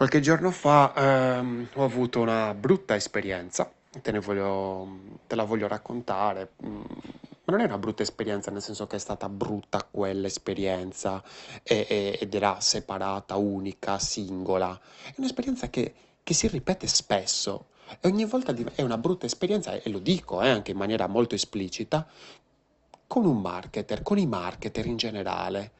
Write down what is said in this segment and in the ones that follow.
Qualche giorno fa ehm, ho avuto una brutta esperienza, te voglio, te la voglio raccontare. mm, Ma non è una brutta esperienza nel senso che è stata brutta quell'esperienza e- e- ed era separata, unica, singola. È un'esperienza che, che si ripete spesso e ogni volta è una brutta esperienza e lo dico eh, anche in maniera molto esplicita con un marketer, con i marketer in generale,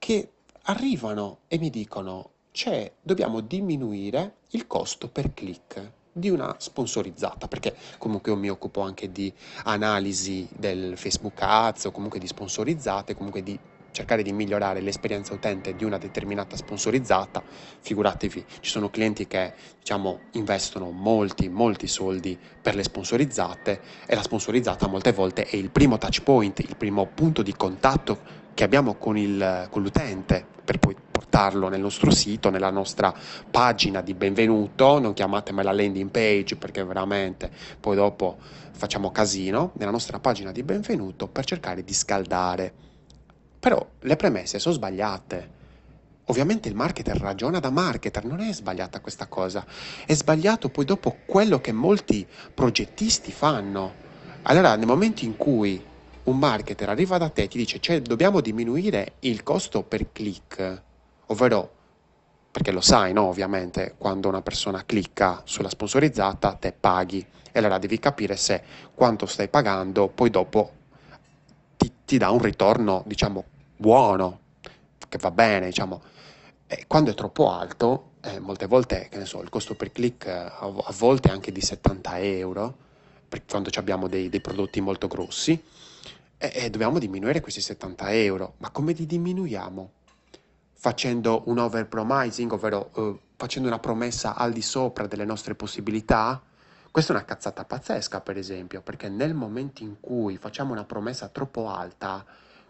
che arrivano e mi dicono, c'è, dobbiamo diminuire il costo per click di una sponsorizzata, perché comunque io mi occupo anche di analisi del Facebook Ads o comunque di sponsorizzate, comunque di cercare di migliorare l'esperienza utente di una determinata sponsorizzata, figuratevi, ci sono clienti che diciamo investono molti molti soldi per le sponsorizzate e la sponsorizzata molte volte è il primo touch point, il primo punto di contatto che abbiamo con il- con l'utente per poi portarlo nel nostro sito, nella nostra pagina di benvenuto, non chiamatemela landing page perché veramente poi dopo facciamo casino, nella nostra pagina di benvenuto per cercare di scaldare. Però le premesse sono sbagliate. Ovviamente il marketer ragiona da marketer, non è sbagliata questa cosa, è sbagliato poi dopo quello che molti progettisti fanno. Allora, nel momento in cui un marketer arriva da te e ti dice, cioè, dobbiamo diminuire il costo per click, ovvero, perché lo sai, no? Ovviamente, quando una persona clicca sulla sponsorizzata, te paghi. E allora devi capire se quanto stai pagando, poi dopo ti, ti dà un ritorno, diciamo, buono, che va bene, diciamo. E quando è troppo alto, eh, molte volte, che ne so, il costo per click eh, a, a volte è anche di 70 euro, quando abbiamo dei, dei prodotti molto grossi, e, e dobbiamo diminuire questi 70 euro. Ma come li diminuiamo? Facendo un overpromising, ovvero eh, facendo una promessa al di sopra delle nostre possibilità? Questa è una cazzata pazzesca, per esempio, perché nel momento in cui facciamo una promessa troppo alta,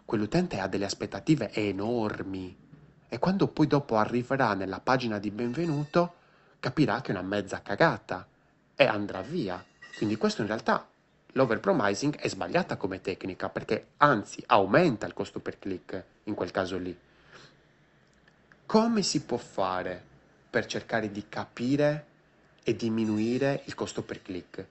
quell'utente ha delle aspettative enormi e quando poi dopo arriverà nella pagina di benvenuto, capirà che è una mezza cagata e andrà via. Quindi questo in realtà l'overpromising è sbagliata come tecnica perché anzi aumenta il costo per click in quel caso lì. Come si può fare per cercare di capire e diminuire il costo per click?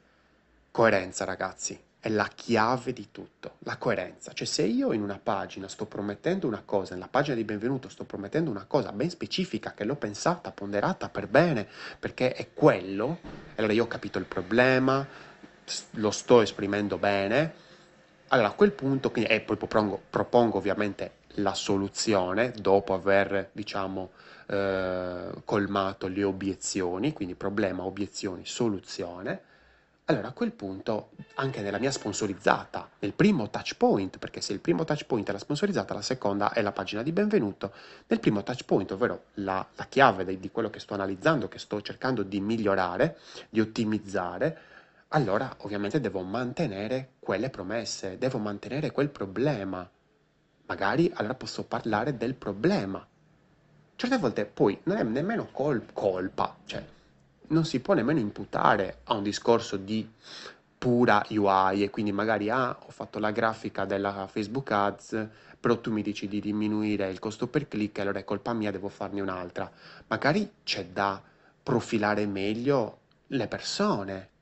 Coerenza, ragazzi, è la chiave di tutto, la coerenza. Cioè se io in una pagina sto promettendo una cosa, nella pagina di benvenuto sto promettendo una cosa ben specifica, che l'ho pensata, ponderata per bene, perché è quello, allora io ho capito il problema, lo sto esprimendo bene, allora a quel punto, quindi, e poi propongo, propongo ovviamente la soluzione dopo aver, diciamo, eh, colmato le obiezioni, quindi problema, obiezioni, soluzione. Allora a quel punto, anche nella mia sponsorizzata, nel primo touch point, perché se il primo touch point è la sponsorizzata, la seconda è la pagina di benvenuto, nel primo touch point, ovvero la, la chiave di, di quello che sto analizzando, che sto cercando di migliorare, di ottimizzare, allora ovviamente devo mantenere quelle promesse, devo mantenere quel problema. Magari allora posso parlare del problema. Certe volte poi non è nemmeno col- colpa, cioè non si può nemmeno imputare a un discorso di pura UI e quindi magari ah, ho fatto la grafica della Facebook Ads, però tu mi dici di diminuire il costo per click, allora è colpa mia, devo farne un'altra. Magari c'è da profilare meglio le persone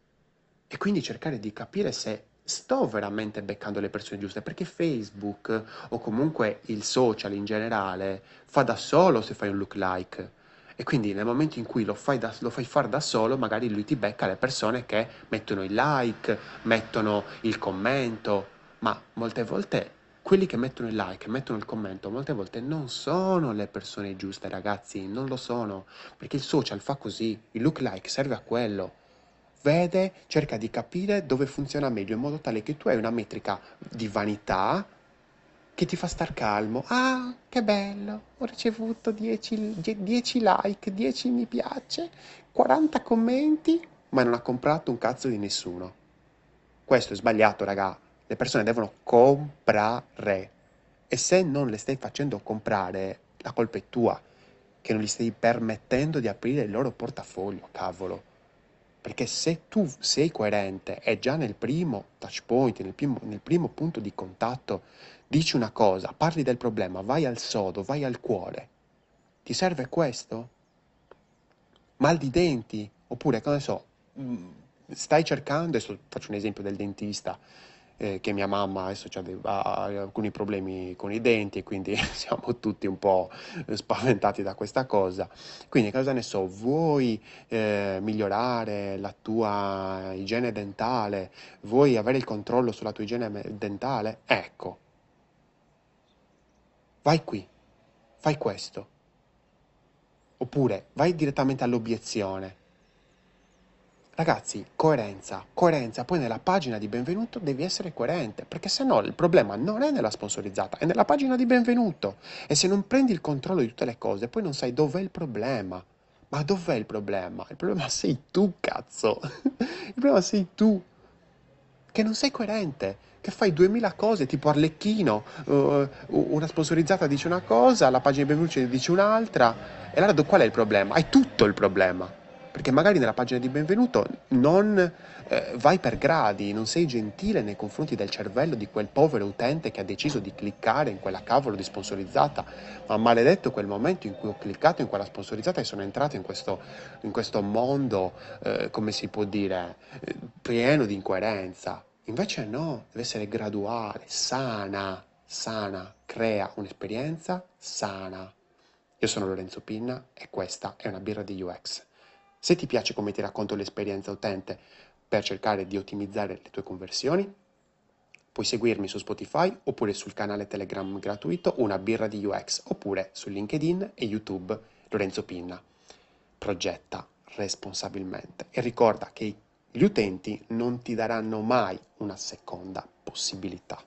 e quindi cercare di capire se sto veramente beccando le persone giuste, perché Facebook o comunque il social in generale fa da solo se fai un look like. E quindi nel momento in cui lo fai, da- lo fai fare da solo, magari lui ti becca le persone che mettono il like, mettono il commento, ma molte volte quelli che mettono il like, mettono il commento, molte volte non sono le persone giuste, ragazzi, non lo sono, perché il social fa così, il look like serve a quello. Vede, cerca di capire dove funziona meglio in modo tale che tu hai una metrica di vanità che ti fa star calmo. Ah, che bello! Ho ricevuto 10, 10 like, 10 mi piace, 40 commenti, ma non ha comprato un cazzo di nessuno. Questo è sbagliato, raga. Le persone devono comprare. E se non le stai facendo comprare, la colpa è tua, che non gli stai permettendo di aprire il loro portafoglio, cavolo. Perché se tu sei coerente e già nel primo touch point, nel primo, nel primo punto di contatto, dici una cosa, parli del problema, vai al sodo, vai al cuore, ti serve questo? mal di denti, oppure, cosa ne so, mm, stai cercando, adesso faccio un esempio del dentista, eh, che mia mamma adesso ha alcuni problemi con i denti e quindi siamo tutti un po' spaventati da questa cosa. Quindi cosa ne so, vuoi eh, migliorare la tua igiene dentale, vuoi avere il controllo sulla tua igiene dentale? Ecco, vai qui, fai questo. Oppure vai direttamente all'obiezione. Ragazzi, coerenza, coerenza, poi nella pagina di benvenuto devi essere coerente, perché se no il problema non è nella sponsorizzata, è nella pagina di benvenuto. E se non prendi il controllo di tutte le cose, poi non sai dov'è il problema. Ma dov'è il problema? Il problema sei tu, cazzo. Il problema sei tu, che non sei coerente, che fai duemila cose, tipo Arlecchino, uh, una sponsorizzata dice una cosa, la pagina di benvenuto dice un'altra, e allora qual è il problema? Hai tutto il problema perché magari nella pagina di benvenuto non eh, vai per gradi, non sei gentile nei confronti del cervello di quel povero utente che ha deciso di cliccare in quella cavolo di sponsorizzata, ma maledetto quel momento in cui ho cliccato in quella sponsorizzata e sono entrato in questo, in questo mondo, eh, come si può dire, eh, pieno di incoerenza. Invece no, deve essere graduale, sana, sana, crea un'esperienza sana. Io sono Lorenzo Pinna e questa è una birra di UX. Se ti piace come ti racconto l'esperienza utente per cercare di ottimizzare le tue conversioni, puoi seguirmi su Spotify oppure sul canale Telegram gratuito Una birra di UX oppure su LinkedIn e YouTube Lorenzo Pinna. Progetta responsabilmente e ricorda che gli utenti non ti daranno mai una seconda possibilità.